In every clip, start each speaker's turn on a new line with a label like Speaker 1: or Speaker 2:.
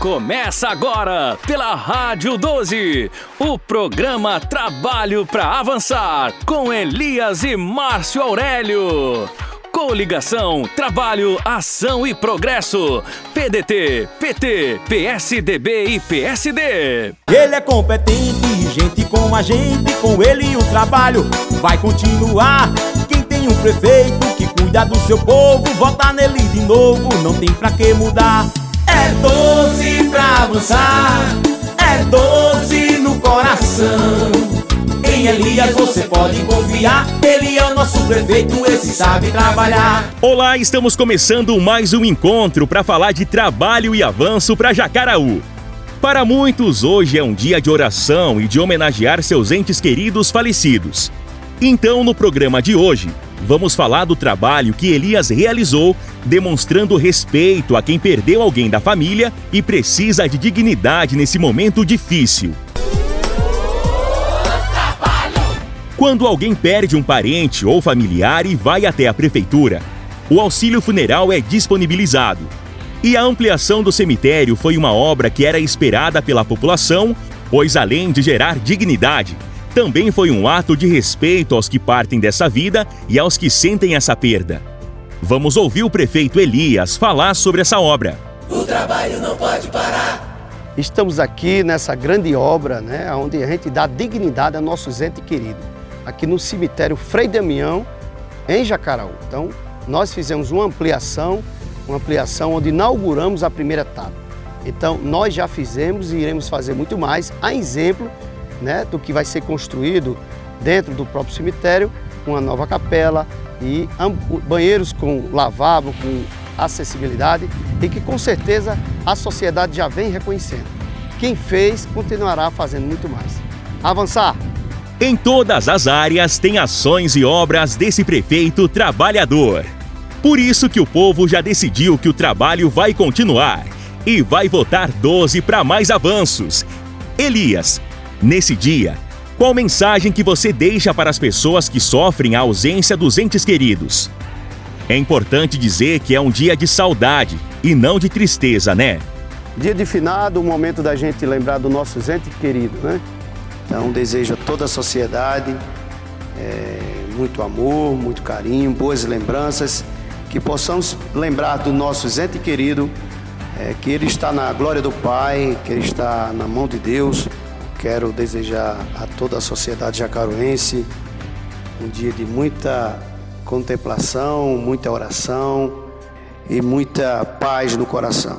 Speaker 1: Começa agora pela Rádio 12, o programa Trabalho para Avançar com Elias e Márcio Aurélio. Coligação, Trabalho, Ação e Progresso. PDT, PT, PSDB e PSD.
Speaker 2: Ele é competente, gente com a gente, com ele o trabalho vai continuar. Quem tem um prefeito que cuida do seu povo, vota nele de novo, não tem pra que mudar. É doce pra avançar, é doce no coração. Em Elias você pode confiar, ele é o nosso prefeito, esse sabe trabalhar.
Speaker 1: Olá, estamos começando mais um encontro para falar de trabalho e avanço para Jacaraú. Para muitos, hoje é um dia de oração e de homenagear seus entes queridos falecidos. Então, no programa de hoje, vamos falar do trabalho que Elias realizou, demonstrando respeito a quem perdeu alguém da família e precisa de dignidade nesse momento difícil. Quando alguém perde um parente ou familiar e vai até a prefeitura, o auxílio funeral é disponibilizado. E a ampliação do cemitério foi uma obra que era esperada pela população, pois além de gerar dignidade, também foi um ato de respeito aos que partem dessa vida e aos que sentem essa perda. Vamos ouvir o prefeito Elias falar sobre essa obra.
Speaker 3: O trabalho não pode parar.
Speaker 4: Estamos aqui nessa grande obra, né, onde a gente dá dignidade a nossos entes queridos, aqui no cemitério Frei Damião, em Jacaraú. Então, nós fizemos uma ampliação, uma ampliação onde inauguramos a primeira etapa. Então, nós já fizemos e iremos fazer muito mais, a exemplo né, do que vai ser construído dentro do próprio cemitério, uma nova capela e banheiros com lavabo, com acessibilidade e que com certeza a sociedade já vem reconhecendo. Quem fez continuará fazendo muito mais. Avançar!
Speaker 1: Em todas as áreas tem ações e obras desse prefeito trabalhador. Por isso que o povo já decidiu que o trabalho vai continuar e vai votar 12 para mais avanços. Elias, Nesse dia, qual mensagem que você deixa para as pessoas que sofrem a ausência dos entes queridos? É importante dizer que é um dia de saudade e não de tristeza, né?
Speaker 4: Dia de finado, o momento da gente lembrar do nosso ente querido, né? Então, desejo a toda a sociedade é, muito amor, muito carinho, boas lembranças, que possamos lembrar do nosso ente querido, é, que ele está na glória do Pai, que ele está na mão de Deus Quero desejar a toda a sociedade jacaruense um dia de muita contemplação, muita oração e muita paz no coração.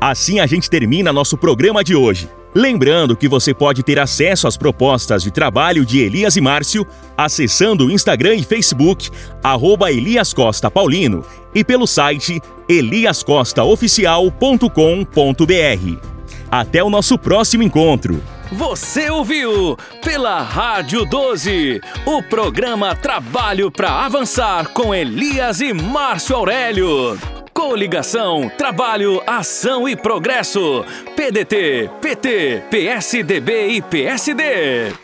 Speaker 1: Assim a gente termina nosso programa de hoje. Lembrando que você pode ter acesso às propostas de trabalho de Elias e Márcio acessando o Instagram e Facebook, arroba Elias Costa Paulino, e pelo site eliascostaoficial.com.br. Até o nosso próximo encontro! Você ouviu pela Rádio 12 o programa Trabalho para Avançar com Elias e Márcio Aurélio. Coligação, Trabalho, Ação e Progresso. PDT, PT, PSDB e PSD.